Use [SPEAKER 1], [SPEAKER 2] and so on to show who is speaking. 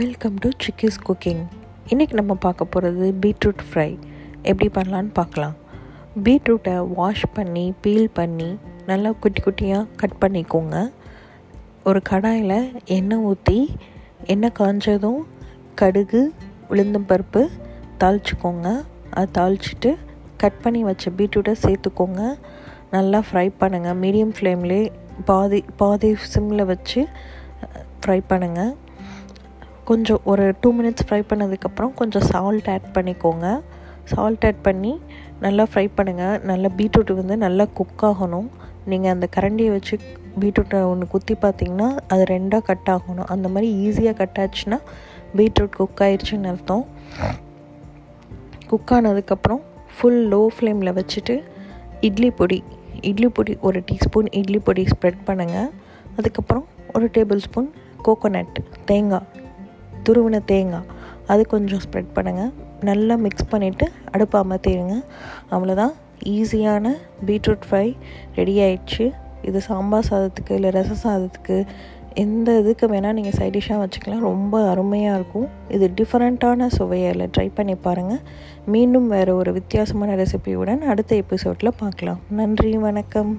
[SPEAKER 1] Welcome to chikkis cooking இன்றைக்கி நம்ம பார்க்க போகிறது பீட்ரூட் ஃப்ரை எப்படி பண்ணலான்னு பார்க்கலாம். பீட்ரூட்டை வாஷ் பண்ணி பீல் பண்ணி நல்லா குட்டி குட்டியாக கட் பண்ணிக்கோங்க. ஒரு கடாயில் எண்ணெய் ஊற்றி எண்ணெய் காஞ்சதும் கடுகு உளுந்தம்பருப்பு தாளிச்சிக்கோங்க. அதை தாளிச்சிட்டு கட் பண்ணி வச்ச பீட்ரூட்டை சேர்த்துக்கோங்க. நல்லா ஃப்ரை பண்ணுங்கள் மீடியம் ஃப்ளேம்லேயே பாதி பாதி சிம்மில் வச்சு ஃப்ரை பண்ணுங்கள் கொஞ்சம் ஒரு டூ மினிட்ஸ் ஃப்ரை பண்ணதுக்கப்புறம் கொஞ்சம் சால்ட் ஆட் பண்ணிக்கோங்க. சால்ட் ஆட் பண்ணி நல்லா ஃப்ரை பண்ணுங்கள் நல்லா பீட்ரூட் வந்து நல்லா குக் ஆகணும். நீங்கள் அந்த கரண்டியை வச்சு பீட்ரூட்டை ஒன்று குத்தி பார்த்தீங்கன்னா அது ரெண்டாக கட் ஆகணும். அந்த மாதிரி ஈஸியாக கட் ஆச்சுன்னா பீட்ரூட் குக் ஆயிடுச்சுன்னு அர்த்தம். குக் ஆனதுக்கப்புறம் ஃபுல் லோ ஃப்ளேமில் வச்சுட்டு இட்லி பொடி இட்லி பொடி ஒரு டீஸ்பூன் இட்லி பொடி ஸ்ப்ரெட் பண்ணுங்கள் அதுக்கப்புறம் ஒரு டேபிள் ஸ்பூன் கோகோனட் தேங்காய் துருவின தேங்காய். அது கொஞ்சம் ஸ்ப்ரெட் பண்ணுங்கள் நல்லா மிக்ஸ் பண்ணிவிட்டு அடுப்பு அமர்த்திடுங்க. அவ்வளோதான் ஈஸியான பீட்ரூட் ஃப்ரை ரெடி ஆயிடுச்சு. இது சாம்பார் சாதத்துக்கு இல்லை ரச சாதத்துக்கு எந்த இதுக்கு வேணால் நீங்கள் சைட் டிஷ்ஷாக வச்சுக்கலாம். ரொம்ப அருமையாக இருக்கும். இது டிஃப்ரெண்ட்டான சுவையில் ட்ரை பண்ணி பாருங்கள் மீண்டும் வேறு ஒரு வித்தியாசமான ரெசிபியுடன் அடுத்த எபிசோடில் பார்க்கலாம். நன்றி வணக்கம்.